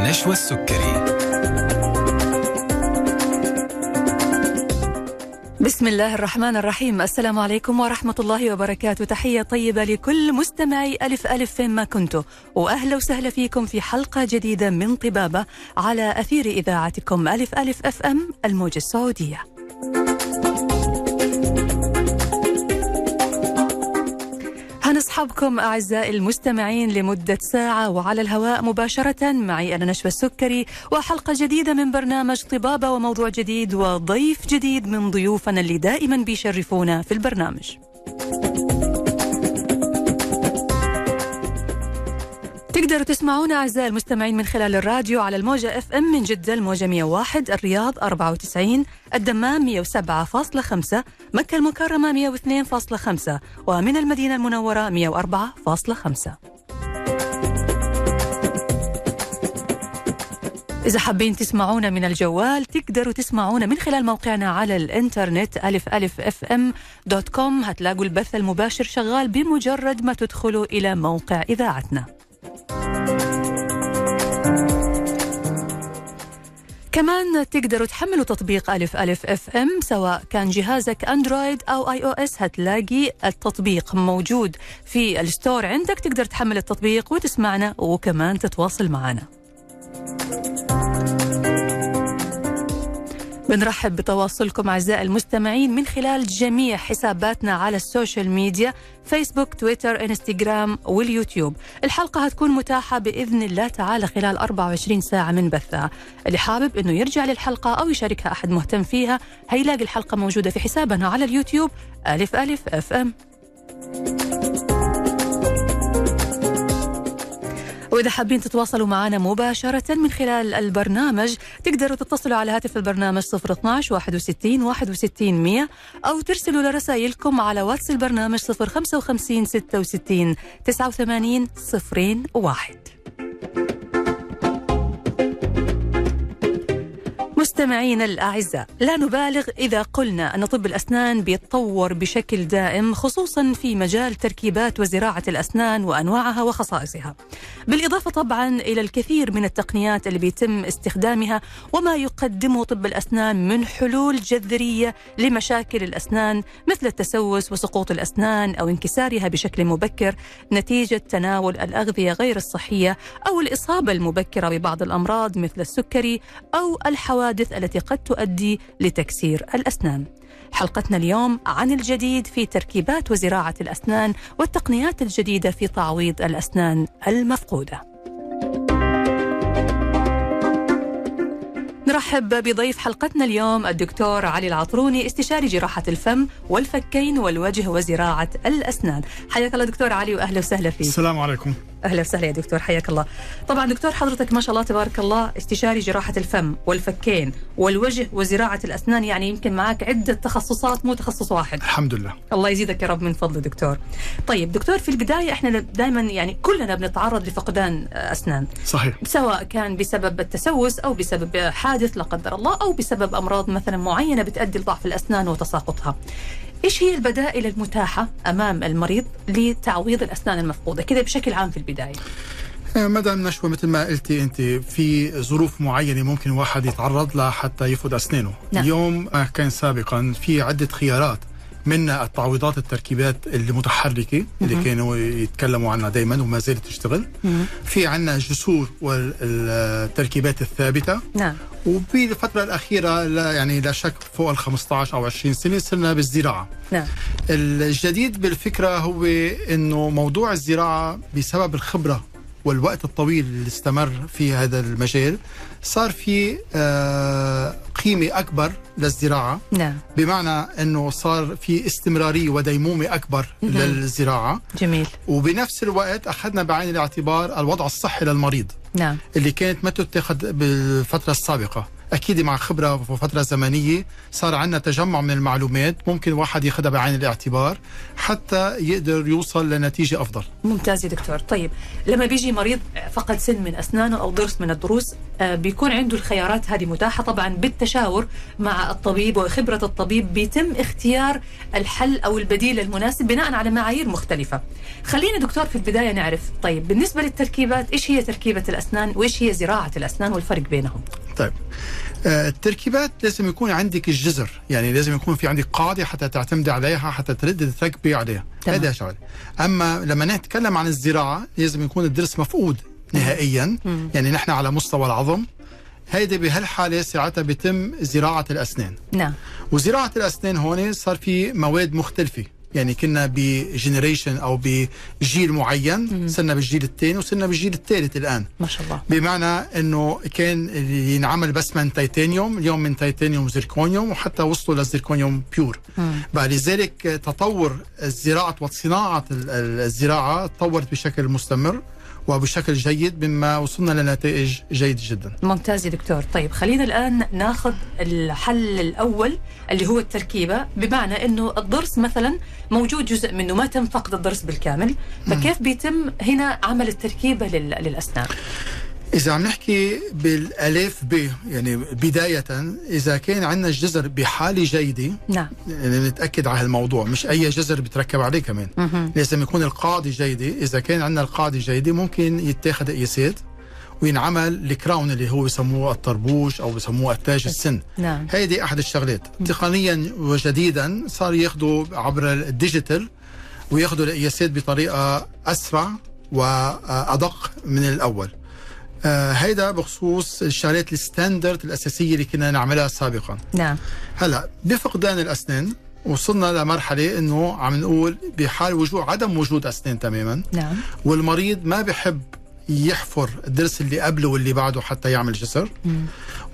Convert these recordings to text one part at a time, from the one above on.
نشوى السكري. بسم الله الرحمن الرحيم. السلام عليكم ورحمة الله وبركاته. تحية طيبة لكل مستمعي ألف ألف فيما كنتوا وأهلا وسهلا فيكم في حلقة جديدة من طبابة على أثير إذاعتكم ألف ألف أف أم الموجة السعودية. هنصحبكم أعزائي المستمعين لمدة ساعة وعلى الهواء مباشرة. معي أنا نشوى السكري وحلقة جديدة من برنامج طبابة وموضوع جديد وضيف جديد من ضيوفنا اللي دائما بيشرفونا في البرنامج. تقدروا تسمعونا أعزائي المستمعين من خلال الراديو على الموجة إف إم من جدة الموجة 101 الرياض 94 الدمام 107.5 مكة المكرمة 102.5 ومن المدينة المنورة 104.5 إذا حابين تسمعونا من الجوال تقدروا تسمعونا من خلال موقعنا على الإنترنت ألف ألف FM dot com هتلاقوا البث المباشر شغال بمجرد ما تدخلوا إلى موقع إذاعتنا. كمان تقدروا تحملوا تطبيق ألف ألف FM سواء كان جهازك أندرويد أو iOS هتلاقي التطبيق موجود في ال store. عندك تقدر تحمل التطبيق وتسمعنا وكمان تتواصل معنا. بنرحب بتواصلكم أعزائي المستمعين من خلال جميع حساباتنا على ال social media فيسبوك تويتر إنستغرام واليوتيوب. الحلقة هتكون متاحة بإذن الله تعالى خلال 24 ساعة من بثها اللي حابب أنه يرجع للحلقة أو يشاركها أحد مهتم فيها هيلاقي الحلقة موجودة في حسابنا على اليوتيوب. ألف ألف FM. وإذا حابين تتواصلوا معنا مباشرة من خلال البرنامج تقدروا تتصلوا على هاتف البرنامج 012 61 61 100 أو ترسلوا لرسائلكم على واتس البرنامج 055 66 89 01 مستمعينا الأعزاء لا نبالغ إذا قلنا أن طب الأسنان بيتطور بشكل دائم خصوصا في مجال تركيبات وزراعة الأسنان وأنواعها وخصائصها. بالإضافة طبعا إلى الكثير من التقنيات اللي بيتم استخدامها وما يقدمه طب الأسنان من حلول جذرية لمشاكل الأسنان مثل التسوس وسقوط الأسنان أو انكسارها بشكل مبكر نتيجة تناول الأغذية غير الصحية أو الإصابة المبكرة ببعض الأمراض مثل السكري أو الحوادث التي قد تؤدي لتكسير الأسنان. حلقتنا اليوم عن الجديد في تركيبات وزراعة الأسنان والتقنيات الجديدة في تعويض الأسنان المفقودة. نرحب بضيف حلقتنا اليوم الدكتور علي العطروني استشاري جراحة الفم والفكين والوجه وزراعة الأسنان حياك الله دكتور علي وأهلا وسهلا فيك السلام عليكم أهلا وسهلا يا دكتور حياك الله. طبعا دكتور حضرتك ما شاء الله تبارك الله استشاري جراحة الفم والفكين والوجه وزراعة الأسنان يعني يمكن معك عدة تخصصات مو تخصص واحد. الحمد لله. الله يزيدك يا رب من فضل دكتور. طيب دكتور في البداية إحنا دائما يعني كلنا بنتعرض لفقدان أسنان. صحيح. سواء كان بسبب التسوس أو بسبب حادث لا قدر الله أو بسبب أمراض مثلا معينة بتؤدي لضعف الأسنان وتساقطها. إيش هي البدائل المتاحة أمام المريض لتعويض الأسنان المفقودة كذا بشكل عام في البداية مدام نشوى مثل ما قلتي أنت في ظروف معينة ممكن واحد يتعرض لها حتى يفقد أسنانه نعم. اليوم ما كان سابقا في عدة خيارات منها التعويضات التركيبات المتحركه اللي كانوا يتكلموا عنها دائما وما زالت تشتغل. في عندنا الجسور والتركيبات الثابتة. نعم. وبالفترة الأخيرة لا يعني لا شك فوق ال 15 أو 20 سنة صرنا بالزراعة. نعم. الجديد بالفكرة هو إنه موضوع الزراعة بسبب الخبرة والوقت الطويل اللي استمر في هذا المجال صار في آه قيمة أكبر للزراعة. نعم. بمعنى إنه صار في استمرارية وديمومة أكبر مهم. للزراعة. جميل. وبنفس الوقت أخذنا بعين الاعتبار الوضع الصحي للمريض. نعم. اللي كانت ما تتخذ بالفترة السابقة. أكيد مع خبرة وفتره زمنية صار عندنا تجمع من المعلومات ممكن واحد ياخذها بعين الاعتبار حتى يقدر يوصل لنتيجة أفضل. ممتاز يا دكتور. طيب لما بيجي مريض فقد سن من أسنانه أو ضرس من الضروس آه، بيكون عنده الخيارات هذه متاحة. طبعا بالتشاور مع الطبيب وخبرة الطبيب بيتم اختيار الحل أو البديل المناسب بناء على معايير مختلفة. خلينا دكتور في البداية نعرف طيب بالنسبة للتركيبات إيش هي تركيبة الأسنان؟ وإيش هي زراعة الأسنان؟ والفرق بينهم؟ طيب التركيبات لازم يكون عندك الجذر يعني لازم يكون في عندك قاعدة حتى تعتمد عليها حتى ترد تركبي عليها. هذا شغله أما لما نتكلم عن الزراعة لازم يكون الضرس مفقود نهائيا. مم. يعني نحن على مستوى العظم. هيدي بهالحالة ساعتها بيتم زراعة الأسنان. نعم. وزراعة الأسنان هون صار في مواد مختلفة. يعني كنا ب generation أو بجيل معين صرنا بالجيل الثاني وصرنا بالجيل الثالث الآن. ما شاء الله. بمعنى إنه كان ينعمل بس من تيتانيوم اليوم من تيتانيوم زركونيوم وحتى وصلوا للزركونيوم pure بعد لذلك تطور الزراعة وصناعه الزراعة تطورت بشكل مستمر. وبشكل جيد مما وصلنا لنتائج جيدة جدا. ممتاز يا دكتور. طيب خلينا الآن ناخذ الحل الأول اللي هو التركيبة بمعنى أنه الضرس مثلا موجود جزء منه ما تم فقد الضرس بالكامل فكيف بيتم هنا عمل التركيبة للأسنان؟ إذا عم نحكي بالألف ب يعني بداية إذا كان عندنا الجذر بحالة جيدة نعم. يعني نتأكد على هالموضوع مش أي جذر بتركب عليه كمان. مه. لازم يكون القاعدة جيدة إذا كان عندنا القاعدة جيدة ممكن يتاخد قياسات وينعمل ال crown اللي هو بسموه الطربوش أو بسموه التاج السن. نعم. هيدي أحد الشغلات. تقنيا وجديدا صار ياخذوا عبر ال digital وياخذوا القياسات بطريقة أسرع وأدق من الأول. آه هيدا بخصوص الشغلات الستاندرد الأساسية اللي كنا نعملها سابقا. نعم. هلأ بفقدان الأسنان وصلنا لمرحلة إنه عم نقول بحال وجود عدم وجود أسنان تماما. نعم. والمريض ما بحب يحفر الضرس اللي قبله واللي بعده حتى يعمل جسر.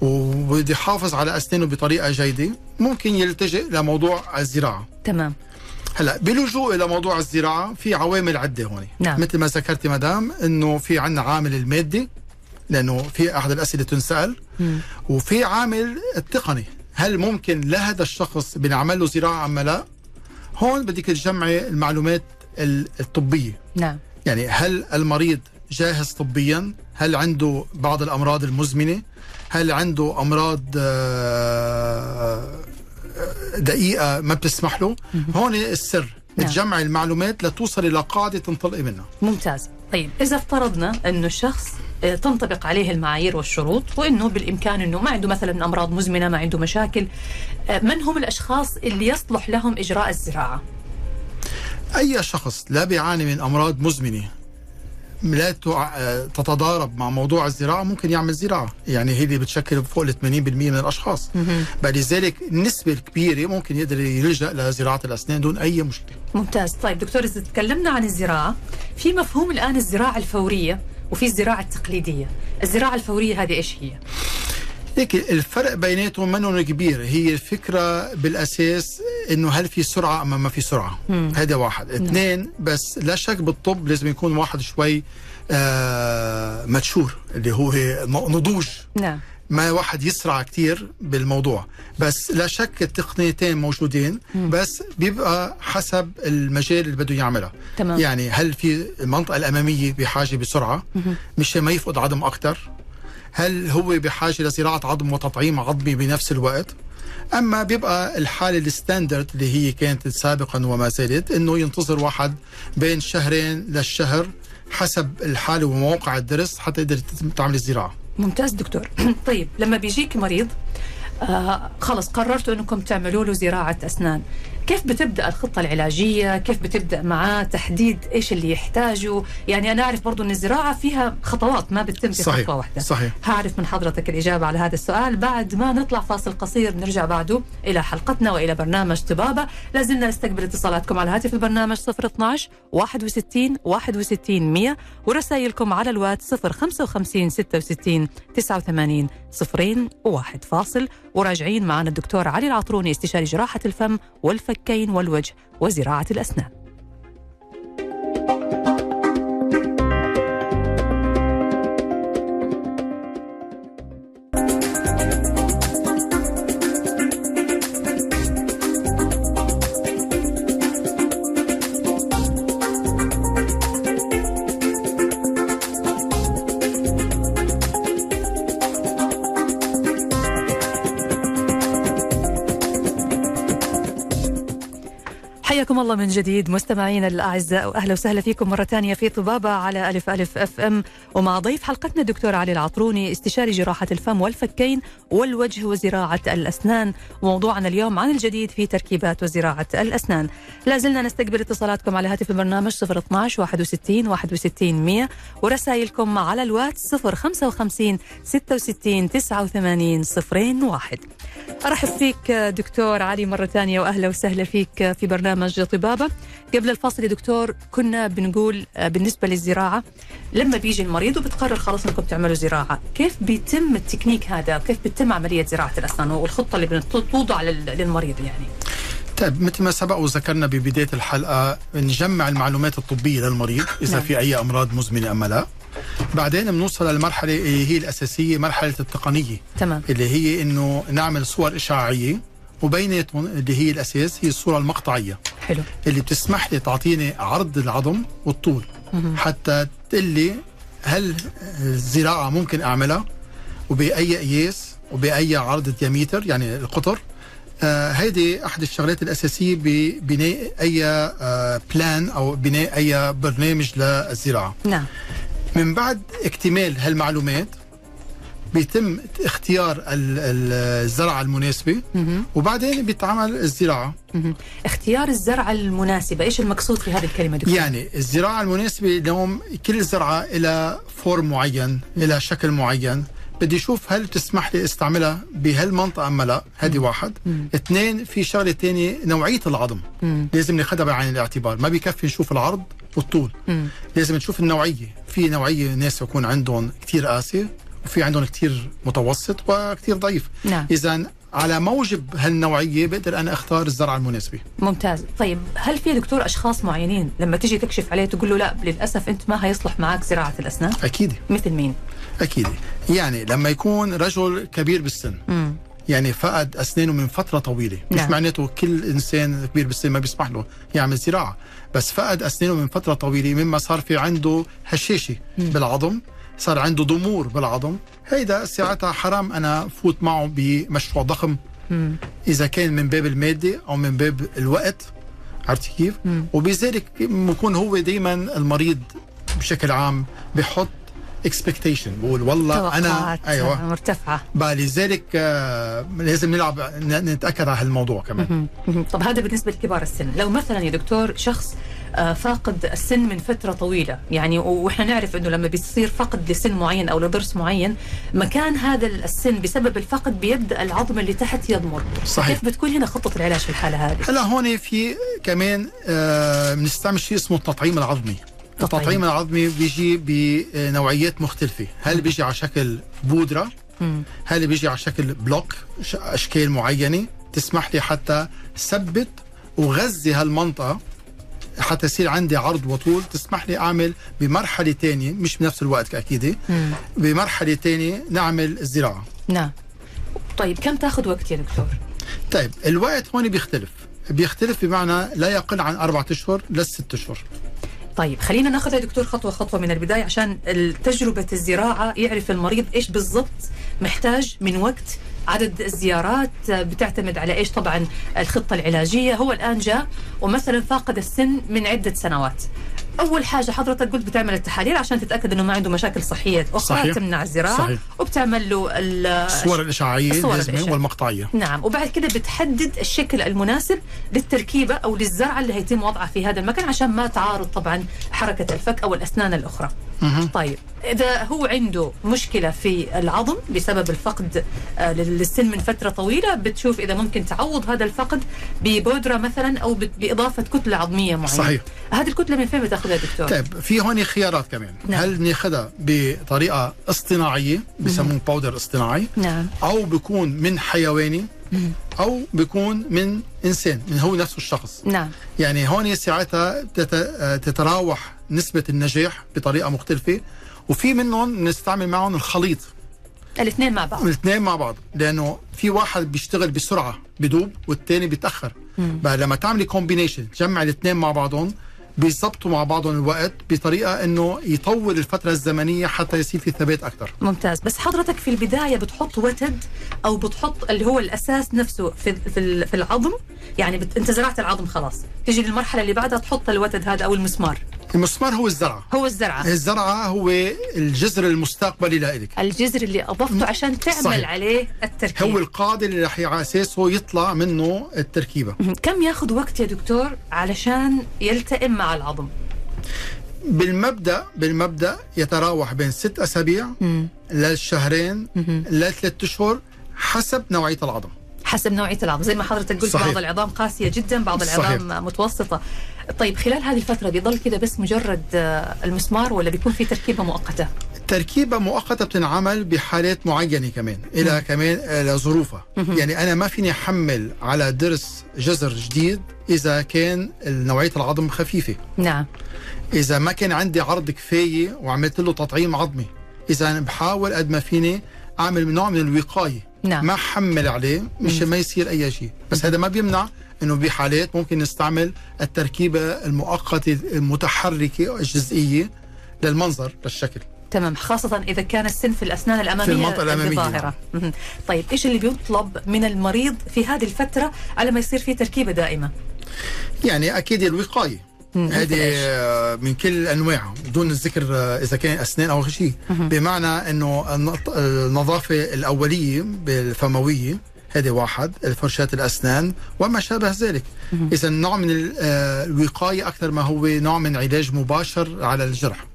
وبده يحافظ على أسنانه بطريقة جيدة ممكن يلتجئ لموضوع الزراعة. تمام. هلأ باللجوء إلى موضوع الزراعة في عوامل عدة هون. نعم. مثل ما ذكرتي مدام إنه في عندنا عامل المادي لأنه في أحد الأسئلة تنسأل. وفي عامل التقني هل ممكن لهذا الشخص بنعمل له زراعة أم لا؟ هون بدك تجمعي المعلومات الطبية. نعم. يعني هل المريض جاهز طبيا؟ هل عنده بعض الأمراض المزمنة؟ هل عنده أمراض آه، دقيقة ما بتسمح له؟ هون السر. نعم. تجمعي المعلومات لتوصل إلى قاعدة تنطلقي منها. ممتاز. طيب إذا افترضنا إنه الشخص آه، تنطبق عليه المعايير والشروط وإنه بالإمكان إنه ما عنده مثلا أمراض مزمنة ما عنده مشاكل. آه، من هم الأشخاص اللي يصلح لهم إجراء الزراعة؟ أي شخص لا بيعاني من أمراض مزمنة لا تتضارب مع موضوع الزراعة ممكن يعمل زراعة. يعني هي اللي بتشكل فوق ال 80% من الأشخاص. فلذلك النسبة الكبيره ممكن يقدر يلجأ لزراعة الأسنان دون أي مشكلة. ممتاز. طيب دكتور إذا تكلمنا عن الزراعة في مفهوم الآن الزراعة الفورية وفي الزراعة التقليدية. الزراعة الفورية هذه إيش هي؟ هيك الفرق بيناتهم منهم كبير. هي الفكرة بالأساس إنه هل في سرعة أم ما في سرعة. هذا واحد. نعم. اثنين بس لا شك بالطب لازم يكون واحد شوي آه متشور اللي هو نضوج. نعم. ما واحد يسرع كتير بالموضوع. بس لا شك التقنيتين موجودين. بس بيبقى حسب المجال اللي بده يعملها تمام. يعني هل في المنطقة الأمامية بحاجة بسرعة؟ مش ما يفقد عظم أكتر. هل هو بحاجة لزراعة عظم وتطعيم عظمي بنفس الوقت؟ أما بيبقى الحالة الستاندرد اللي هي كانت سابقا وما زالت إنه ينتظر واحد بين شهرين للشهر حسب الحالة وموقع الدرس حتى يقدر تعمل الزراعة. ممتاز دكتور. طيب لما بيجيك مريض آه خلص قررتوا إنكم تعملوا له زراعة أسنان. كيف بتبدأ الخطة العلاجية؟ كيف بتبدأ معاه تحديد إيش اللي يحتاجه؟ يعني أنا أعرف برضو إن الزراعة فيها خطوات ما بتتم في صحيح. خطوة واحدة. صحيح. هعرف من حضرتك الإجابة على هذا السؤال. بعد ما نطلع فاصل قصير نرجع بعده إلى حلقتنا وإلى برنامج طبابة. لازلنا نستقبل اتصالاتكم على هاتف البرنامج 012 61 61 100 ورسائلكم على الوات 055 66 89 صفرين وواحد فاصل. وراجعين معنا الدكتور علي العطروني استشاري جراحة الفم والفك الفكين والوجه وزراعة الأسنان. جديد. مستمعينا الأعزاء واهلا وسهلا فيكم مرة ثانية في طبابة على ألف ألف أف أم. ومع ضيف حلقتنا الدكتور علي العطروني استشاري جراحة الفم والفكين والوجه وزراعة الأسنان. وموضوعنا اليوم عن الجديد في تركيبات وزراعة الأسنان. لا زلنا نستقبل اتصالاتكم على هاتف البرنامج 012 61 61 100 ورسائلكم على الواتس 055 66 89 01 أرحب فيك دكتور علي مرة ثانية وأهلا وسهلا فيك في برنامج طبابة. قبل الفاصل يا دكتور كنا بنقول بالنسبة للزراعة لما بيجي المريض وبتقرر خلاص إنكم تعملوا زراعة كيف بيتم التكنيك هذا؟ كيف بتتم عملية زراعة الأسنان والخطة اللي بتوضع للمريض يعني؟ طيب مثل ما سبق وذكرنا ببداية الحلقة نجمع المعلومات الطبية للمريض إذا نعم. في أي أمراض مزمنة أم لا. بعدين بنوصل للمرحلة اللي هي الأساسية مرحلة التقنية. تمام. اللي هي إنه نعمل صور اشعاعيه وبيناتهم اللي هي الأساس هي الصورة المقطعية. حلو. اللي بتسمح لي تعطيني عرض العظم والطول. مهم. حتى تقول لي هل الزراعة ممكن أعملها وبأي قياس وبأي عرض دياميتر يعني القطر. آه هيدي أحد الشغلات الأساسية ببناء أي آه بلان أو بناء أي برنامج للزراعة. نعم. من بعد اكتمال هالمعلومات بيتم اختيار ال- ال- الزرعه المناسبة مهم. وبعدين بيتعمل الزراعة مهم. اختيار الزرعه المناسبة إيش المقصود في هذه الكلمة دكتور يعني الزراعة المناسبة اليوم كل زرعه لها فورم معين لها شكل معين بدي أشوف هل تسمح لي أستعملها بهالمنطقة أم لا هذه واحد مم. اثنين في شغلة ثانية نوعية العظم مم. لازم ناخذها بعين الاعتبار ما بيكفي نشوف العرض والطول. مم. لازم نشوف النوعية. في نوعية ناس يكون عندهم كثير قاسي وفي عندهم كثير متوسط وكثير ضعيف. نعم. إذا على موجب هالنوعية بقدر أنا أختار الزرعة المناسبة. ممتاز. طيب هل في دكتور أشخاص معينين لما تيجي تكشف عليه تقول له لا للأسف أنت ما هيصلح معك زراعة الأسنان؟ أكيد. مثل مين؟ أكيد. يعني لما يكون رجل كبير بالسن مم. يعني فقد أسنانه من فترة طويلة مش نعم. معناته كل إنسان كبير بالسن ما بيسمح له يعمل زراعة بس فقد أسنانه من فترة طويلة مما صار في عنده هشاشة. بالعظم صار عنده ضمور بالعظم هيدا ساعتها حرام أنا فوت معه بمشروع ضخم مم. إذا كان من باب المادة أو من باب الوقت عرفتي كيف؟ مم. وبذلك بكون هو دائما المريض بشكل عام بحط expectation بقول والله أنا أيوه. مرتفعة. لذلك آه، لازم نلعب نتأكد على هالموضوع كمان. طب هذا بالنسبة لكبار السن. لو مثلا يا دكتور شخص آه، فاقد السن من فترة طويلة يعني وإحنا نعرف إنه لما بيصير فقد لسن معين أو لضرس معين مكان هذا السن بسبب الفقد بيبدأ العظم اللي تحت يضمر. صحيح. كيف بتكون هنا خطة العلاج في الحالة هذه؟ هلا هون في كمان آه، بنستعمل شيء اسمه التطعيم العظمي. التطعيم العظمي بيجي بنوعيات مختلفة. هل بيجي على شكل بودرة؟ مم. هل بيجي على شكل بلوك؟ أشكال معينة. تسمح لي حتى ثبت وغذي هالمنطقة. حتى يصير عندي عرض وطول. تسمح لي أعمل بمرحلة تانية. مش بنفس الوقت أكيد. مم. بمرحلة تانية نعمل الزراعة. نعم. طيب كم تاخذ وقت يا دكتور؟ طيب الوقت هون بيختلف. بيختلف بمعنى لا يقل عن أربعة أشهر لست أشهر. طيب خلينا ناخذ يا دكتور خطوة خطوة من البداية عشان تجربة الزراعة يعرف المريض إيش بالضبط محتاج من وقت عدد الزيارات بتعتمد على إيش؟ طبعا الخطة العلاجية. هو الآن جاء ومثلا فاقد السن من عدة سنوات. أول حاجة حضرتك قلت بتعمل التحاليل عشان تتأكد إنه ما عنده مشاكل صحية أخرى صحيح. تمنع الزراعه صحيح. وبتعمل له ال- الصور الإشعاعية الصور الإشعاعية. والمقطعية نعم وبعد كده بتحدد الشكل المناسب للتركيبة أو للزرعة اللي هيتم وضعها في هذا المكان عشان ما تعارض طبعا حركة الفك أو الأسنان الأخرى مهم. طيب إذا هو عنده مشكلة في العظم بسبب الفقد آه، للسن من فترة طويلة بتشوف إذا ممكن تعوض هذا الفقد ببودرة مثلا أو بت- بإضافة كتلة عظمية معينة صحيح. هذه الكتلة من فين بتاخذها دكتور؟ طيب في هون خيارات كمان. نعم. هل ناخذها بطريقة اصطناعية بسموه باودر اصطناعي؟ نعم. أو بيكون من حيواني؟ أو بيكون من إنسان من هو نفسه الشخص؟ نعم. يعني هون ساعتها تت- تتراوح نسبة النجاح بطريقة مختلفة وفي منهم نستعمل معهم الخليط. الاثنين مع بعض. الاثنين مع بعض لأنه في واحد بيشتغل بسرعة بدوب والثاني بيتأخر. مم. بقى لما تعملي كومبينيشن تجمع الاثنين مع بعضهم بيظبطوا مع بعضهم الوقت بطريقة إنه يطول الفترة الزمنية حتى يصير في ثبات أكثر. ممتاز. بس حضرتك في البداية بتحط وتد أو بتحط اللي هو الأساس نفسه في في في العظم؟ يعني بت... أنت زرعت العظم خلاص. تيجي للمرحلة اللي بعدها تحط الوتد هذا أو المسمار. المسمار هو الزرعه هو الزرعه الزرعه هو الجذر المستقبلي لإلك. الجذر اللي أضفته عشان تعمل صحيح. عليه التركيب. هو القاعدة اللي رح على اساسه يطلع منه التركيبة. كم ياخذ وقت يا دكتور علشان يلتئم مع العظم. بالمبدأ بالمبدأ يتراوح بين ست أسابيع للشهرين لثلاث أشهر حسب نوعية العظم. حسب نوعية العظم. زي ما حضرتك قلت صحيح. بعض العظام قاسية جدا بعض العظام صحيح. متوسطة. طيب خلال هذه الفترة بيضل كذا بس مجرد المسمار ولا بيكون في تركيبة مؤقتة؟ تركيبة مؤقتة بتنعمل بحالات معينة كمان إلى كمان لظروفها. يعني أنا ما فيني أحمل على درس جزر جديد إذا كان نوعية العظم خفيفة. نعم. إذا ما كان عندي عرض كفاية وعملت له تطعيم عظمي. إذا أنا بحاول قد ما فيني أعمل نوع من الوقاية. نعم. ما حمل عليه مش ما يصير أي شيء. بس هذا ما بيمنع إنه بحالات ممكن نستعمل التركيبة المؤقتة المتحركة الجزئية للمنظر للشكل. تمام خاصة إذا كان السن في الأسنان الأمامية في المنطقة الأمامية. ظاهرة طيب إيش اللي بيطلب من المريض في هذه الفترة على ما يصير في تركيبة دائمة؟ يعني أكيد الوقاية. هذه من كل انواعها بدون الذكر إذا كان أسنان أو شيء. بمعنى إنه النظافة الأولية بالفموية هذه واحد الفرشاة الأسنان وما شابه ذلك. إذا نوع من آه، الوقاية أكثر ما هو نوع من علاج مباشر على الجرح.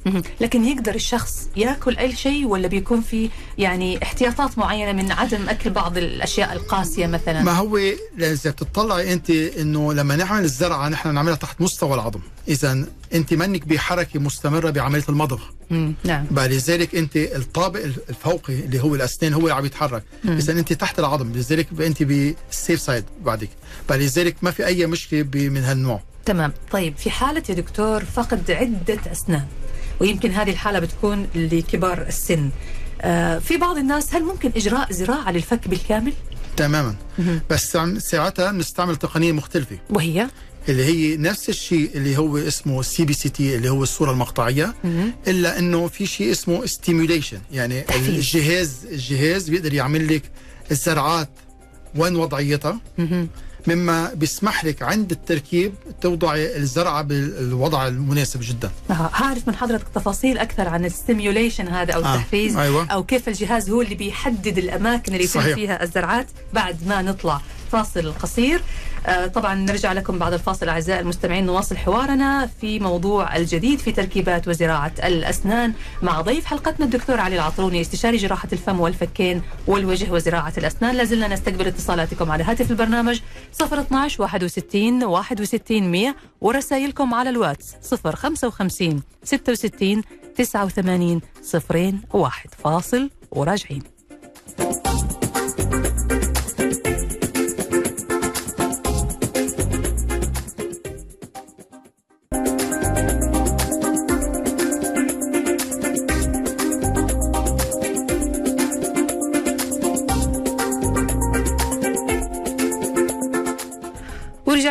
لكن يقدر الشخص يأكل أي شيء ولا بيكون في يعني احتياطات معينة من عدم أكل بعض الأشياء القاسية مثلا؟ ما هو إذا بتطلعي أنت أنه لما نعمل الزرعة نحن نعملها تحت مستوى العظم. إذا أنت منك بحركة مستمرة بعملية المضغ. نعم. لذلك أنت الطابق الفوقي اللي هو الأسنان هو اللي عم يتحرك. إذا أنت تحت العظم لذلك أنت بالسيف سايد بعدك. فلذلك ما في أي مشكلة من هالنوع. تمام. طيب في حالة يا دكتور فقد عدة أسنان ويمكن هذه الحالة بتكون لكبار السن. آه في بعض الناس هل ممكن إجراء زراعة للفك بالكامل؟ تماما. بس ساعتها بنستعمل تقنية مختلفة. وهي؟ اللي هي نفس الشيء اللي هو اسمه CBCT اللي هو الصورة المقطعية إلا إنه في شيء اسمه stimulation يعني تحفيز. الجهاز الجهاز بيقدر يعمل لك الزرعات وين وضعيتها. مما بيسمح لك عند التركيب توضعي الزرعة بالوضع المناسب جدا. آه عارف من حضرتك تفاصيل أكثر عن الستيميوليشن هذا أو آه. التحفيز؟ أيوة. أو كيف الجهاز هو اللي بيحدد الأماكن اللي يتم فيها الزرعات بعد ما نطلع فاصل قصير. آه طبعا نرجع لكم بعد الفاصل أعزائي المستمعين نواصل حوارنا في موضوع الجديد في تركيبات وزراعة الأسنان مع ضيف حلقتنا الدكتور علي العطروني استشاري جراحة الفم والفكين والوجه وزراعة الأسنان. لازلنا نستقبل اتصالاتكم على هاتف البرنامج 012 61 61 100 ورسائلكم على الواتس 055 66 89 01 فاصل وراجعين.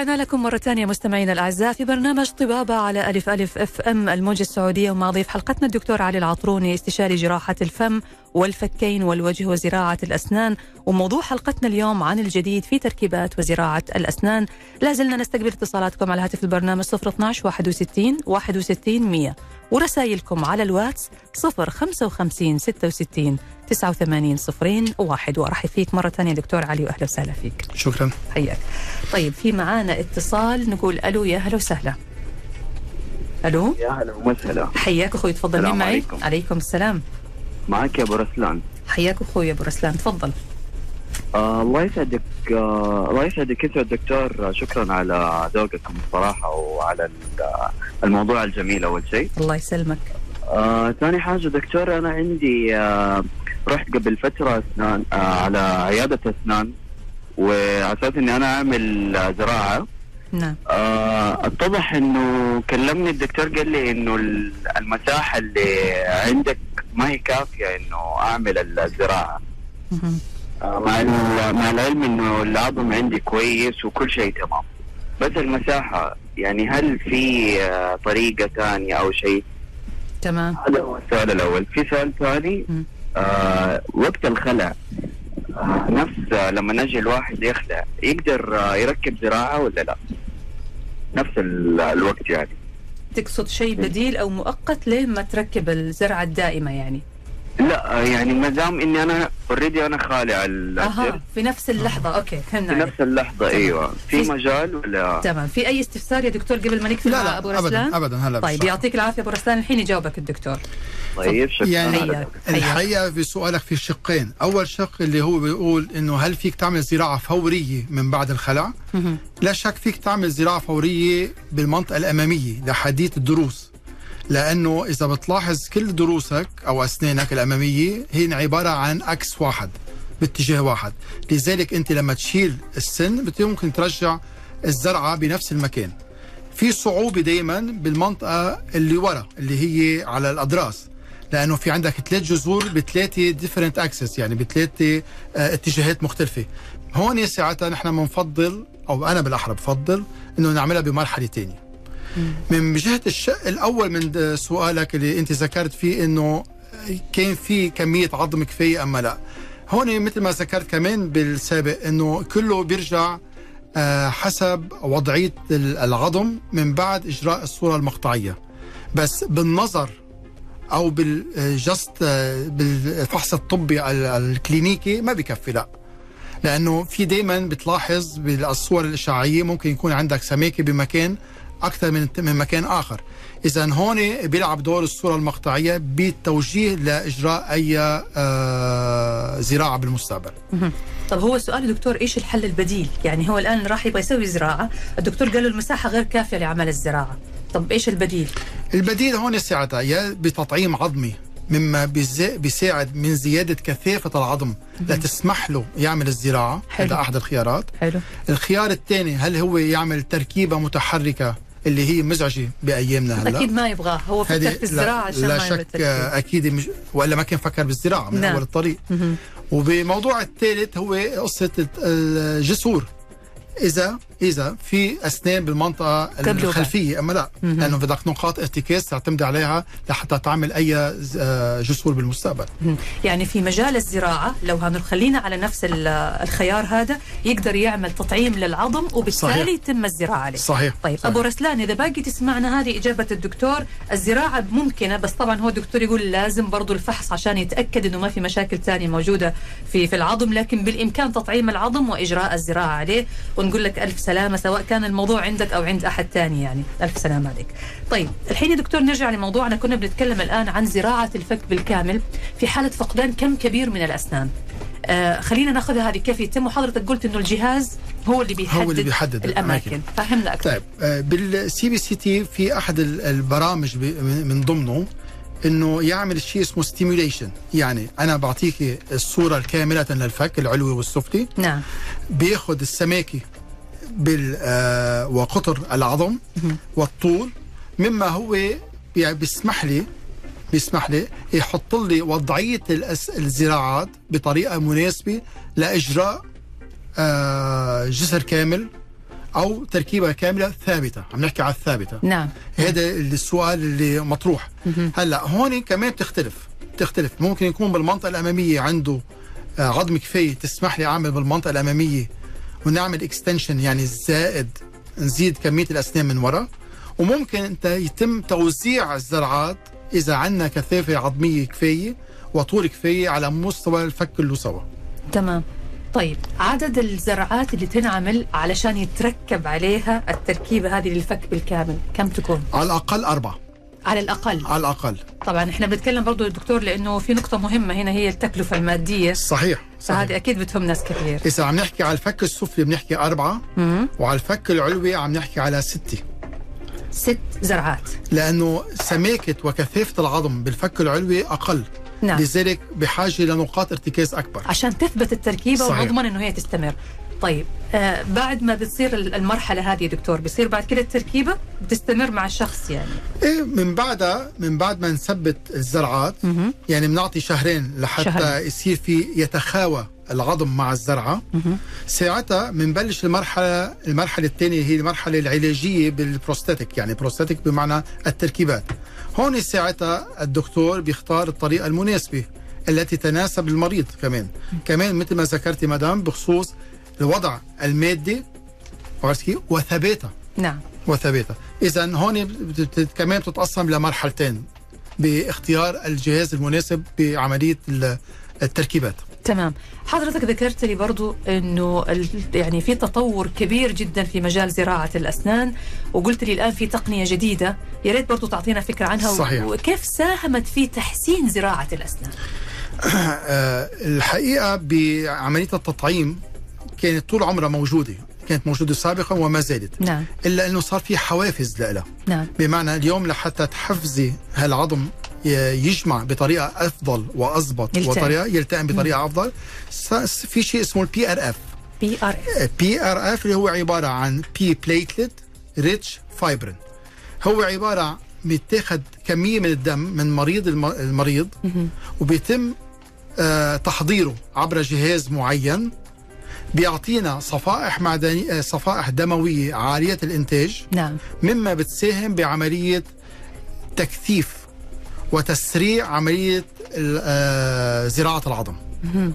ورجعنا لكم مرة ثانية مستمعينا الأعزاء في برنامج طبابة على ألف ألف أف أم الموجة السعودية ومع ضيف حلقتنا الدكتور علي العطروني استشاري جراحة الفم والفكين والوجه وزراعة الأسنان. وموضوع حلقتنا اليوم عن الجديد في تركيبات وزراعة الأسنان. لا زلنا نستقبل اتصالاتكم على هاتف البرنامج 012 61 61 100 ورسائلكم على الواتس 055 66 89 صفرين واحد. وارحب فيك مرة ثانية دكتور علي وأهلا وسهلا فيك. شكرا. حياك. طيب في معانا اتصال نقول ألو يا هلا وسهلا. ألو؟ يا هلا وسهلا. حياك أخوي تفضل. مين معي؟ عليكم. عليكم السلام. معك يا أبو رسلان. حياك أخوي أبو رسلان تفضل. آه الله يسعدك آه الله يسعدك أنت الدكتور آه شكرا على ذوقكم الصراحة وعلى الموضوع الجميل أول شيء. الله يسلمك. آه ثاني حاجة دكتور أنا عندي آه رحت قبل فترة اسنان آه على عيادة اسنان وعلى أساس إني أنا أعمل زراعة. نعم. آه اتضح إنه كلمني الدكتور قال لي إنه المساحة اللي عندك ما هي كافية إنه أعمل الزراعة. آه مع مع العلم إنه العظم عندي كويس وكل شيء تمام. بس المساحة يعني هل في آه، طريقة ثانية أو شيء؟ تمام. هذا هو السؤال الأول. في سؤال ثاني. آه وقت الخلع نفس لما نجي الواحد يخلع يقدر آه يركب زراعة ولا لا؟ نفس ال- الوقت يعني. تقصد شيء بديل أو مؤقت لين ما تركب الزرعة الدائمة يعني؟ لا آه يعني ما دام إني أنا already أنا خالع ال- أها في نفس اللحظة. okay فهمنا في. نفس اللحظة أيوه. في في- مجال ولا؟ تمام. في أي استفسار يا دكتور قبل ما نقفل لا مع أبو لا رسلان؟ ابدا ابدا هلا طيب. يعطيك العافية أبو رسلان. الحين يجاوبك الدكتور. طيب شكرا يعني. الحقيقة في سؤالك في شقين. أول شق اللي هو بيقول إنه هل فيك تعمل زراعة فورية من بعد الخلع. لا شك فيك تعمل زراعة فورية بالمنطقة الأمامية لحديث الضروس لأنه إذا بتلاحظ كل ضروسك أو أسنانك الأمامية هي عبارة عن إكس واحد باتجاه واحد. لذلك أنت لما تشيل السن ممكن ترجع الزرعة بنفس المكان. في صعوبة دائما بالمنطقة اللي ورا اللي هي على الاضراس لأنه في عندك ثلاث جذور بثلاثة different axis يعني بثلاثة آه، اتجاهات مختلفة. هون ساعتها نحن بنفضل أو أنا بالأحرى بفضل إنه نعملها بمرحلة ثانية من جهة الشق الأول من سؤالك اللي أنت ذكرت فيه إنه كان في كمية عظم كفاية اما لا. هون مثل ما ذكرت كمان بالسابق إنه كله بيرجع آه، حسب وضعية ال- العظم من بعد إجراء الصورة المقطعية. بس بالنظر أو بالجست بالفحص الطبي ال- الكلينيكي ما بكفي لا لأنه في دائما بتلاحظ بالصور الإشعاعية ممكن يكون عندك سماكة بمكان أكثر من من مكان آخر اذا هون بيلعب دور الصورة المقطعية بالتوجيه لإجراء أي آه، زراعة بالمستقبل. طب هو سؤال دكتور إيش الحل البديل؟ يعني هو الآن راح يبغى يسوي زراعة، الدكتور قال له المساحة غير كافية لعمل الزراعة. طب إيش البديل؟ البديل هون ساعتها يا بتطعيم عظمي مما بيساعد من زيادة كثافة العظم لتسمح له يعمل الزراعة حلو. هذا أحد الخيارات حلو الخيار الثاني هل هو يعمل تركيبة متحركة اللي هي مزعجة بأيامنا هلأ أكيد ما يبغاه هو فكر في الزراعة لا, عشان لا ما شك. آه، أكيد مش والا ما كان فكر بالزراعة من نعم. أول الطريق مهم. وبموضوع الثالث هو قصة الت- الجسور إذا إذا في أسنان بالمنطقة. الخلفية أما لا. لأنه بدك نقاط ارتكاز تعتمد عليها لحتى تعمل أي آه، جسور بالمستقبل. يعني في مجال الزراعة لو هنخلينا على نفس ال- الخيار هذا يقدر يعمل تطعيم للعظم وبالتالي صحيح. يتم الزراعة عليه. صحيح طيب صحيح. ابو رسلان إذا باقي تسمعنا هذه إجابة الدكتور الزراعة ممكنة بس طبعا هو الدكتور يقول لازم برضو الفحص عشان يتأكد إنه ما في مشاكل ثانية موجودة في في العظم لكن بالإمكان تطعيم العظم وإجراء الزراعة عليه ونقول لك ألف سلامة سواء كان الموضوع عندك أو عند أحد ثاني يعني. ألف سلامة عليك. طيب الحين يا دكتور نرجع لموضوعنا. كنا بنتكلم الآن عن زراعة الفك بالكامل في حالة فقدان كم كبير من الأسنان. آه خلينا ناخذها هذه كيف يتم. وحضرتك قلت إنه الجهاز هو اللي بيحدد, هو اللي بيحدد. الاماكن الأماكن. فهمنا أكثر. طيب آه، بال CBCT في أحد ال- البرامج من ضمنه إنه يعمل شيء اسمه simulation يعني أنا بعطيك الصورة الكاملة للفك العلوي والسفلي. نعم. بياخذ السماكة بال آه، وقطر العظم والطول مما هو يعني بيسمح لي بيسمح لي يحط لي وضعية الأس- الزراعات بطريقة مناسبة لإجراء آه، جسر كامل أو تركيبة كاملة ثابتة. عم نحكي على الثابتة. نعم. هذا السؤال اللي مطروح. هلأ هون كمان بتختلف بتختلف ممكن يكون بالمنطقة الأمامية عنده آه، عظم كفاية تسمح لي أعمل بالمنطقة الأمامية ونعمل اكستنشن يعني زائد نزيد كمية الأسنان من ورا. وممكن أنت يتم توزيع الزرعات إذا عندنا كثافة عظمية كفاية وطول كفاية على مستوى الفك سوا. تمام. طيب عدد الزرعات اللي تنعمل علشان يتركب عليها التركيبة هذه للفك بالكامل كم تكون؟ على الأقل أربعة. على الأقل. على الأقل. طبعا إحنا بنتكلم برضو دكتور لأنه في نقطة مهمة هنا هي التكلفة المادية. صحيح صحيح. فهذه أكيد بتهم ناس كثير. إذا عم نحكي على الفك السفلي بنحكي أربعة مم. وعلى الفك العلوي عم نحكي على ستة. ست زرعات. لأنه سماكة وكثافة العظم بالفك العلوي أقل. نعم. لذلك بحاجة لنقاط ارتكاز أكبر. عشان تثبت التركيبة صحيح. ونضمن أنه هي تستمر. طيب آه بعد ما بتصير المرحلة هذه دكتور بصير بعد كده التركيبة بتستمر مع الشخص يعني إيه من بعدها من بعد ما نثبت الزرعات مهم. يعني بنعطي شهرين لحتى شهرين. يصير في يتخاوى العظم مع الزرعة مهم. ساعتها بنبلش المرحلة المرحلة الثانية هي المرحلة العلاجية بال prosthetic يعني prosthetic بمعنى التركيبات هون ساعتها الدكتور بيختار الطريقة المناسبة التي تناسب المريض كمان كمان مثل ما ذكرتي مدام بخصوص الوضع المادي؟ وثباتها نعم. وثباتها إذا هون كمان بتتقسم لمرحلتين. باختيار الجهاز المناسب بعملية ال- التركيبات. تمام. حضرتك ذكرت لي برضو إنه يعني في تطور كبير جدا في مجال زراعة الأسنان وقلت لي الآن في تقنية جديدة. يا ريت برضو تعطينا فكرة عنها صحيح. وكيف ساهمت في تحسين زراعة الأسنان؟ آه، الحقيقة بعملية التطعيم كانت طول عمرها موجودة. كانت موجودة سابقا وما زالت نعم. إلا إنه صار في حوافز لها. نعم. بمعنى اليوم لحتى تحفزي هالعظم يجمع بطريقة أفضل واضبط. وطريقه يلتئم بطريقة أفضل. س- في شيء اسمه ال PRF PR PRF اللي هو عبارة عن P platelet rich fibrin هو عبارة بيتاخد كمية من الدم من مريض الم- المريض وبيتم آه، تحضيره عبر جهاز معين. بيعطينا صفائح معدنية آه، صفائح دموية عالية الإنتاج نعم مما بتساهم بعملية تكثيف وتسريع عملية ال- آه، زراعة العظم.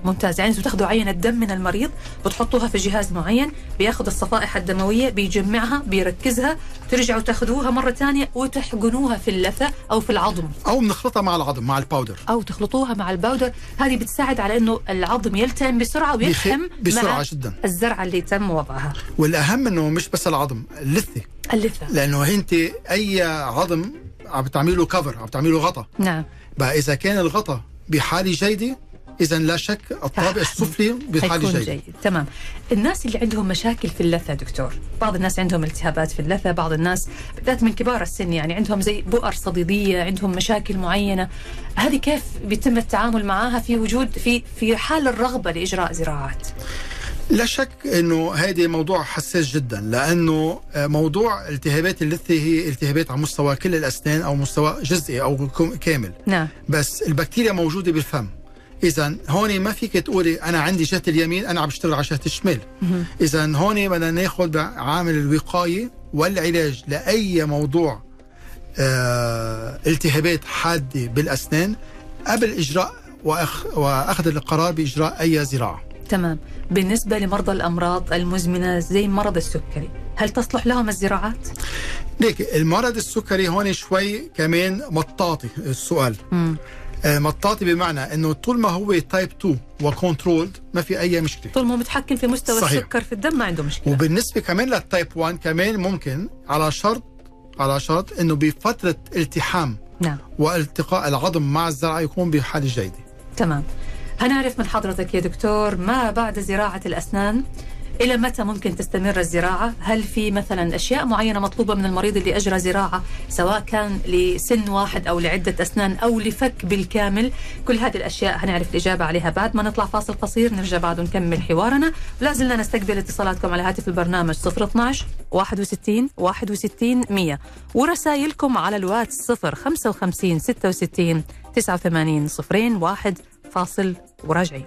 ممتاز. يعني أنتم بتاخذوا عينة دم من المريض بتحطوها في جهاز معين بياخذ الصفائح الدموية بيجمعها بيركزها ترجعوا تاخذوها مرة ثانية وتحقنوها في اللثة أو في العظم. أو بنخلطها مع العظم مع ال powder أو تخلطوها مع ال powder هذه بتساعد على إنه العظم يلتئم بسرعة ويلحم بسرعة مع جدا. الزرعة اللي تم وضعها. والأهم أنه مش بس العظم اللثة. اللثة. لأنه أنت أي عظم عم تعملي له cover عم تعملي له غطا. نعم. بقى إذا كان الغطا بحالة جيدة إذا لا شك الطابق السفلي بحالة حيكون جيدة جيد. تمام. الناس اللي عندهم مشاكل في اللثة دكتور. بعض الناس عندهم التهابات في اللثة بعض الناس بالذات من كبار السن يعني عندهم زي بؤر صديدية عندهم مشاكل معينة. هذه كيف بيتم التعامل معها في وجود في في حال الرغبة لإجراء زراعات؟ لا شك إنه هذا موضوع حساس جدا لأنه موضوع التهابات اللثة هي التهابات على مستوى كل الأسنان أو مستوى جزئي أو كامل. نعم. بس البكتيريا موجودة بالفم. إذا هون ما فيك تقولي أنا عندي جهة اليمين أنا عم بشتغل على جهة الشمال. إذا هون بدنا ناخذ عامل الوقاية والعلاج لأي موضوع آه التهابات حادة بالأسنان قبل إجراء وأخ وأخذ القرار بإجراء أي زراعة. تمام. بالنسبة لمرضى الأمراض المزمنة زي مرض السكري هل تصلح لهم الزراعات؟ ليك المرض السكري هون شوي كمان مطاطي السؤال. مم. آه، مطاطي بمعنى إنه طول ما هو type 2 و controlled ما في أي مشكلة. طول ما هو متحكم في مستوى صحيح. السكر في الدم ما عنده مشكلة. وبالنسبة كمان لل type 1 كمان ممكن على شرط على شرط إنه بفترة التحام نعم. والتقاء العظم مع الزرعه يكون بحالة جيدة. تمام. هنعرف من حضرتك يا دكتور ما بعد زراعة الأسنان؟ إلى متى ممكن تستمر الزراعة؟ هل في مثلا أشياء معينة مطلوبة من المريض اللي أجرى زراعة سواء كان لسن واحد أو لعدة أسنان أو لفك بالكامل؟ كل هذه الأشياء هنعرف الإجابة عليها بعد ما نطلع فاصل قصير نرجع بعد ونكمل حوارنا لا زلنا نستقبل اتصالاتكم على هاتف البرنامج 012 61 61 100 ورسائلكم على الواتس 055 66 89 صفرين واحد فاصل وراجعين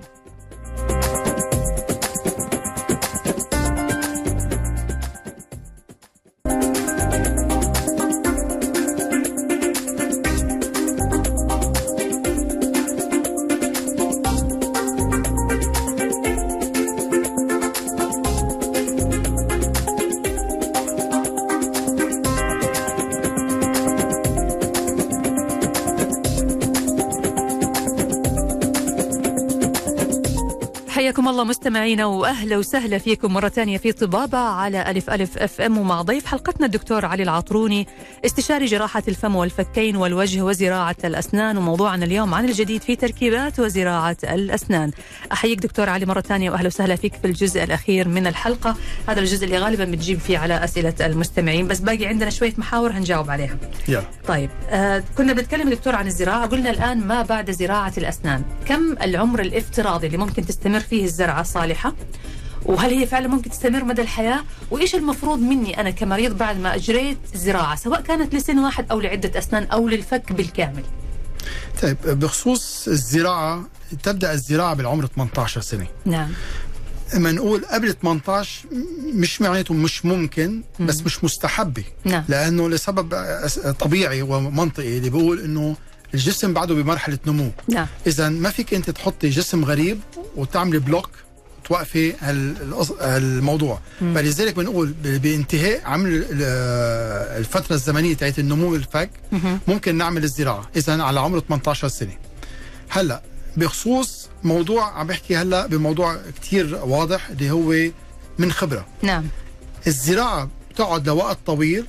الله مستمعينا وأهلا وسهلا فيكم مرة ثانية في طبابة على ألف ألف أف إم ومع ضيف حلقتنا الدكتور علي العطروني. استشاري جراحة الفم والفكين والوجه وزراعة الأسنان وموضوعنا اليوم عن الجديد في تركيبات وزراعة الأسنان. أحييك دكتور علي مرة ثانية وأهلا وسهلا فيك في الجزء الأخير من الحلقة، هذا الجزء اللي غالبا بتجيب فيه على أسئلة المستمعين بس باقي عندنا شوية محاور هنجاوب عليها. يلا طيب آه كنا بنتكلم دكتور عن الزراعة قلنا الآن ما بعد زراعة الأسنان كم العمر الافتراضي اللي ممكن تستمر فيه الزرعة صالحة وهل هي فعلا ممكن تستمر مدى الحياة؟ وإيش المفروض مني أنا كمريض بعد ما أجريت زراعة سواء كانت لسن واحد أو لعدة أسنان أو للفك بالكامل؟ طيب بخصوص الزراعة تبدأ الزراعة بالعمر 18 سنة. نعم. اما نقول قبل 18 مش معناته مش ممكن بس مش مستحبة. نعم. لأنه لسبب طبيعي ومنطقي اللي بيقول إنه الجسم بعده بمرحلة نمو. نعم. اذا ما فيك أنت تحطي جسم غريب وتعملي بلوك توقفي الموضوع مم. فلذلك بنقول بانتهاء عمل ال- الفترة الزمنية تاعت النمو الفك مهم. ممكن نعمل الزراعة إذا على عمر 18 سنة هلأ بخصوص موضوع عم بحكي هلأ بموضوع كتير واضح اللي هو من خبرة نعم الزراعة بتقعد لوقت طويل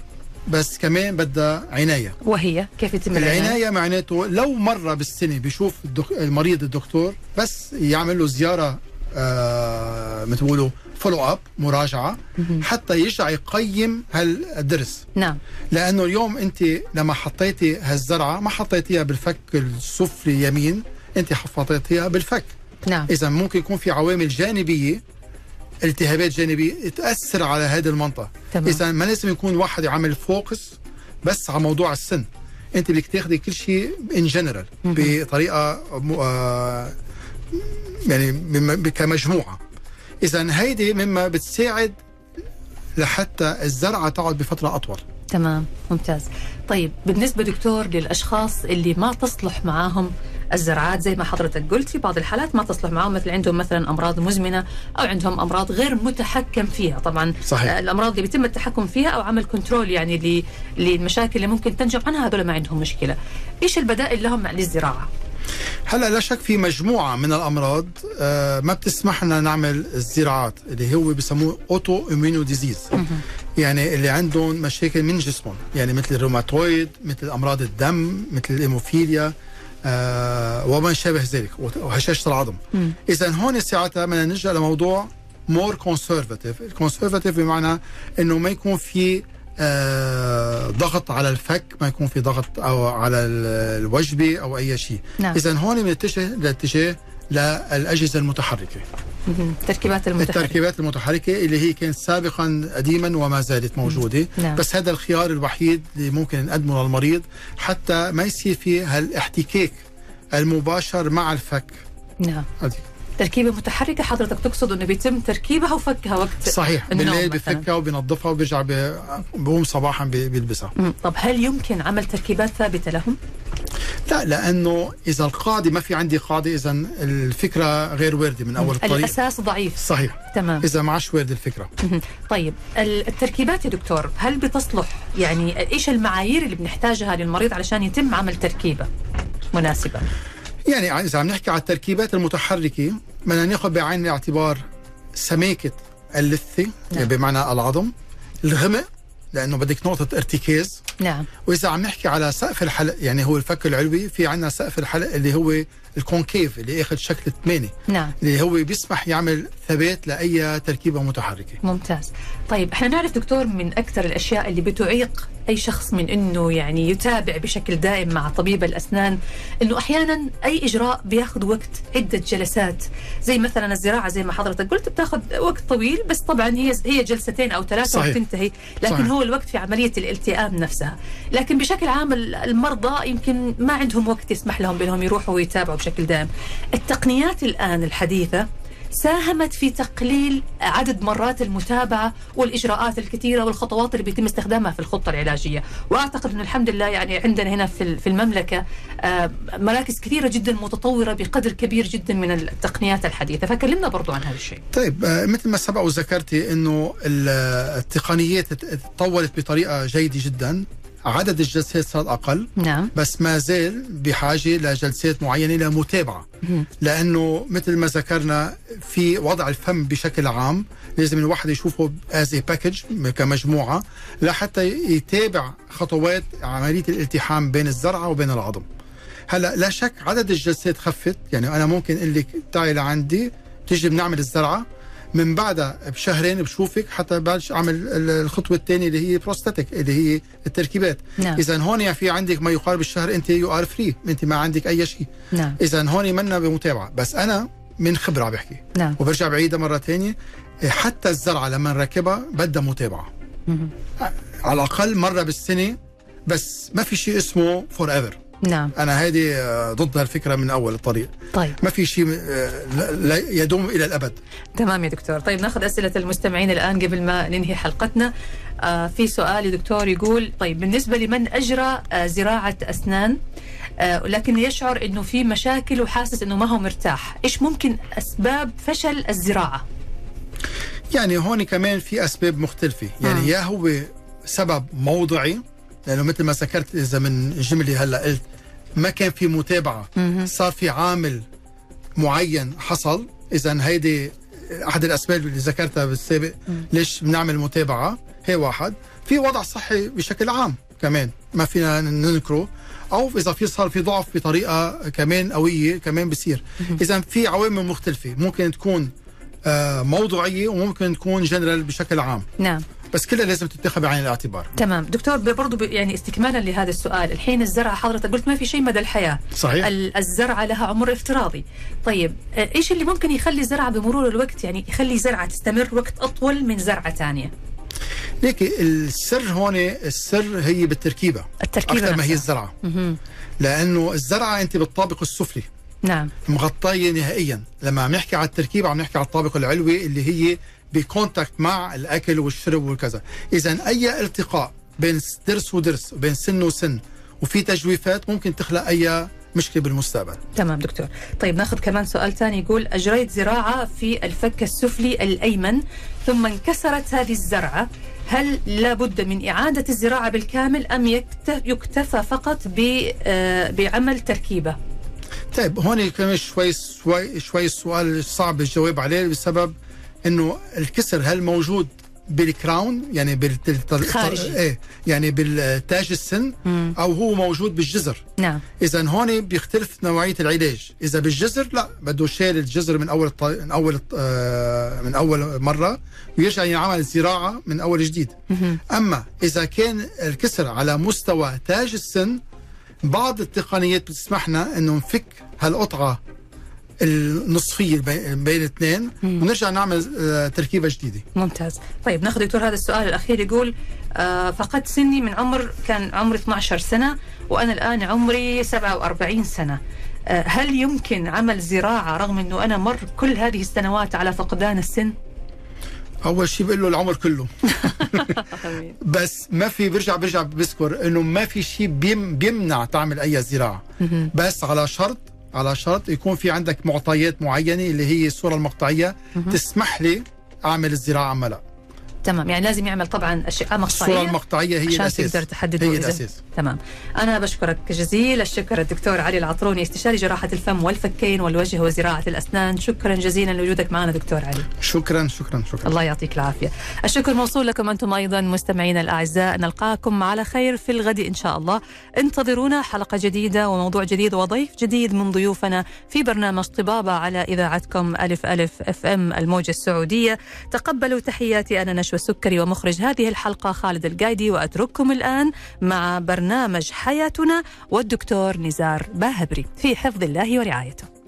بس كمان بدها عناية وهي كيف يتم العناية؟ العناية معناته لو مرة بالسنة بيشوف الدك... المريض الدكتور بس يعمل له زيارة آه مثل بيقولوا follow up مراجعة. حتى يرجع يقيم هالدرس نعم لأنه اليوم أنت لما حطيتي هالزرعة ما حطيتيها بالفك السفلي يمين أنت حطيتيها بالفك نعم إذا ممكن يكون في عوامل جانبية التهابات جانبية تأثر على هذه المنطقة إذا ما لازم يكون واحد يعمل focus بس على موضوع السن أنت بدك تاخذي كل شيء in general. بطريقة. آه يعني بم- كمجموعة. اذا هيدي مما بتساعد لحتى الزرعة تقعد بفترة أطول. تمام ممتاز. طيب بالنسبة دكتور للأشخاص اللي ما تصلح معاهم الزراعات زي ما حضرتك قلت في بعض الحالات ما تصلح معاهم مثل عندهم مثلا أمراض مزمنة أو عندهم أمراض غير متحكم فيها. طبعا صحيح. آه، الأمراض اللي بيتم التحكم فيها أو عمل control يعني للمشاكل اللي ممكن تنجم عنها هذول ما عندهم مشكلة. إيش البدائل لهم للزراعة؟ هلا لا شك في مجموعة من الأمراض آه ما بتسمح لنا نعمل الزراعات اللي هو بسموه autoimmune disease يعني اللي عندهم مشاكل من جسمهم يعني مثل الروماتويد مثل أمراض الدم مثل الهيموفيليا آه وما شابه ذلك وهشاشة العظم. اذا هون ساعتها بدنا نرجع لموضوع more conservative ال conservative بمعنى إنه ما يكون في آه ضغط على الفك ما يكون في ضغط أو على ال- الوجبة أو أي شيء. نعم. اذا هون بنتجه لاتجاه للأجهزة المتحركة. مهم. تركيبات المتحركة. التركيبات المتحركة اللي هي كانت سابقا قديما وما زالت موجودة. نعم. بس هذا الخيار الوحيد اللي ممكن نقدمه للمريض حتى ما يصير في هالإحتكاك المباشر مع الفك. نعم. هذه تركيبة متحركة حضرتك تقصد أنه بيتم تركيبها وفكها وقت صحيح بالليل. بفكها وبنظفها وبيرجع بقوم صباحا بي- بيلبسها. طب هل يمكن عمل تركيبات ثابتة لهم؟ لا لأنه إذا القاعده ما في عندي قاعدة إذا الفكرة غير وارده من أول الطريق الأساس ضعيف صحيح تمام إذا ما عادش وارده الفكرة. طيب ال- التركيبات يا دكتور هل بتصلح يعني إيش المعايير اللي بنحتاجها للمريض علشان يتم عمل تركيبة مناسبة؟ يعني إذا عم نحكي على التركيبات المتحركة بدنا ناخذ بعين الاعتبار سماكه اللثة يعني بمعنى العظم الغمق لأنه بدك نقطة ارتكاز. نعم. وإذا عم نحكي على سقف الحلق يعني هو الفك العلوي في عندنا سقف الحلق اللي هو الكونكيف اللي اخذ شكل الثمانيه نعم. اللي هو بيسمح يعمل ثبات لأي تركيبة متحركة. ممتاز. طيب إحنا نعرف دكتور من أكثر الأشياء اللي بتعيق أي شخص من إنه يعني يتابع بشكل دائم مع طبيب الأسنان إنه أحيانا أي إجراء بياخذ وقت عدة جلسات. زي مثلا الزراعة زي ما حضرتك قلت بتاخذ وقت طويل بس طبعا هي هي جلستين أو ثلاثة. وتنتهي لكن صحيح. هو الوقت في عملية الالتئام نفسها. لكن بشكل عام ال- المرضى يمكن ما عندهم وقت يسمح لهم بأنهم يروحوا ويتابعوا. بشكل دائم. التقنيات الآن الحديثة ساهمت في تقليل عدد مرات المتابعة والإجراءات الكثيرة والخطوات اللي بيتم استخدامها في الخطة العلاجية. وأعتقد أن الحمد لله يعني عندنا هنا في المملكة آه، مراكز كثيرة جدا متطورة بقدر كبير جدا من التقنيات الحديثة. فكلمنا برضو عن هذا الشيء. طيب آه، مثل ما سبق وذكرتي ال- التقنيات ات- تطورت بطريقة جيدة جدا. عدد الجلسات صار أقل نعم. بس ما زال بحاجة لجلسات معينة لمتابعة. لأنه مثل ما ذكرنا في وضع الفم بشكل عام لازم الواحد يشوفه as package كمجموعة لحتى يتابع خطوات عملية الالتحام بين الزرعة وبين العظم. هلأ لا شك عدد الجلسات خفت. يعني أنا ممكن أقول لك تعي لعندي تيجي بنعمل الزرعة من بعدها بشهرين بشوفك حتى بلش أعمل ال- الخطوة الثانية اللي هي prosthetic اللي هي التركيبات. نعم. إذا هون في عندك ما يقارب الشهر أنت you are free أنت ما عندك أي شيء. نعم. إذا هون منا بمتابعة. بس أنا من خبرة بحكي. نعم. وبرجع بعيدها مرة ثانية. حتى الزرعة لما نركبها بدها متابعة. مهم. على الأقل مرة بالسنة بس ما في شيء اسمه forever نعم. أنا هذه آه، ضد هالفكرة من أول الطريق. طيب. ما في شيء آه، لا- يدوم إلى الأبد. تمام يا دكتور. طيب ناخذ أسئلة المستمعين الآن قبل ما ننهي حلقتنا. آه في سؤال يا دكتور يقول طيب بالنسبة لمن أجرى آه زراعة أسنان؟ آه لكن يشعر أنه في مشاكل وحاسس أنه ما هو مرتاح. إيش ممكن أسباب فشل الزراعة؟ يعني هون كمان في أسباب مختلفة. يعني آه. يا هو سبب موضعي لأنه مثل ما ذكرت إذا من جملة هلأ قلت ما كان في متابعة. صار في عامل معين حصل. إذا هيدي أحد الأسباب اللي ذكرتها بالسابق ليش بنعمل متابعة؟ هي واحد. في وضع صحي بشكل عام كمان ما فينا ننكره. أو إذا في صار في ضعف بطريقة كمان قوية كمان بصير. إذا في عوامل مختلفة. ممكن تكون آه، موضوعية وممكن تكون جنرال بشكل عام. نعم. بس كلها لازم تتخذ بعين الاعتبار. تمام. دكتور برضو يعني استكمالا لهذا السؤال. الحين الزرعة حضرتك قلت ما في شيء مدى الحياة. صحيح. ال- الزرعة لها عمر افتراضي. طيب آه، إيش اللي ممكن يخلي زرعة بمرور الوقت يعني يخلي زرعة تستمر وقت أطول من زرعة ثانية؟ ليك السر هون السر هي بالتركيبة. التركيبة أكثر ما هي. الزرعة. مهم. لأنه الزرعة أنت بالطابق السفلي. نعم. مغطية نهائيا. لما عم نحكي على التركيب عم نحكي على الطابق العلوي اللي هي بكونتاكت مع الأكل والشرب والكذا اذا أي التقاء بين ضرس وضرس وبين سن وسن وفي تجويفات ممكن تخلق أي مشكلة بالمستقبل. تمام دكتور. طيب ناخذ كمان سؤال ثاني يقول أجريت زراعة في الفك السفلي الأيمن ثم انكسرت هذه الزرعة. هل لابد من إعادة الزراعة بالكامل أم يكت- يكتفى فقط آه، بعمل تركيبة؟ طيب هون كمان شوي شوي شوي السؤال صعب الجواب عليه بسبب إنه الكسر هل موجود بالكراون؟ يعني بال خارجي. إيه يعني بالتاج السن؟ مم. أو هو موجود بالجذر نعم. إذا هون بيختلف نوعية العلاج. إذا بالجذر لا بده شيل الجذر من أول الط... من أول آه من أول مرة ويرجع ينعمل زراعة من أول جديد. مهم. أما إذا كان الكسر على مستوى تاج السن بعض التقنيات بتسمحنا إنه نفك هالقطعة. النصفية بي- بين اثنين ونرجع نعمل آه، تركيبة جديدة. ممتاز. طيب ناخذ دكتور هذا السؤال الأخير يقول آه فقدت سني من عمر كان عمري 12 سنة وأنا الآن عمري 47 سنة. آه هل يمكن عمل زراعة رغم أنه أنا مر كل هذه السنوات على فقدان السن؟ أول شيء بقول له العمر كله. بس ما في برجع برجع بذكر إنه ما في شيء بيم بيمنع تعمل أي زراعة. بس على شرط على شرط يكون في عندك معطيات معينة اللي هي الصورة المقطعية تسمح لي أعمل الزراعة ام لا تمام. يعني لازم يعمل طبعا أشعة الصورة مقطعية المقطعيه هي عشان الأساس. تقدر تحدد هي الأساس. تمام. أنا بشكرك جزيل الشكر الدكتور علي العطروني استشاري جراحة الفم والفكين والوجه وزراعة الأسنان. شكرا جزيلا لوجودك معنا دكتور علي. شكرا شكرا شكرا. الله يعطيك العافية. الشكر موصول لكم أنتم أيضا مستمعينا الأعزاء. نلقاكم على خير في الغد إن شاء الله. انتظرونا حلقة جديدة وموضوع جديد وضيف جديد من ضيوفنا في برنامج طبابة على إذاعتكم ألف ألف أف إم الموجة السعودية. تقبلوا تحياتي. أنا نشوى السكري ومخرج هذه الحلقة خالد القايدي وأترككم الآن مع برنامج حياتنا والدكتور نزار باهبري في حفظ الله ورعايته.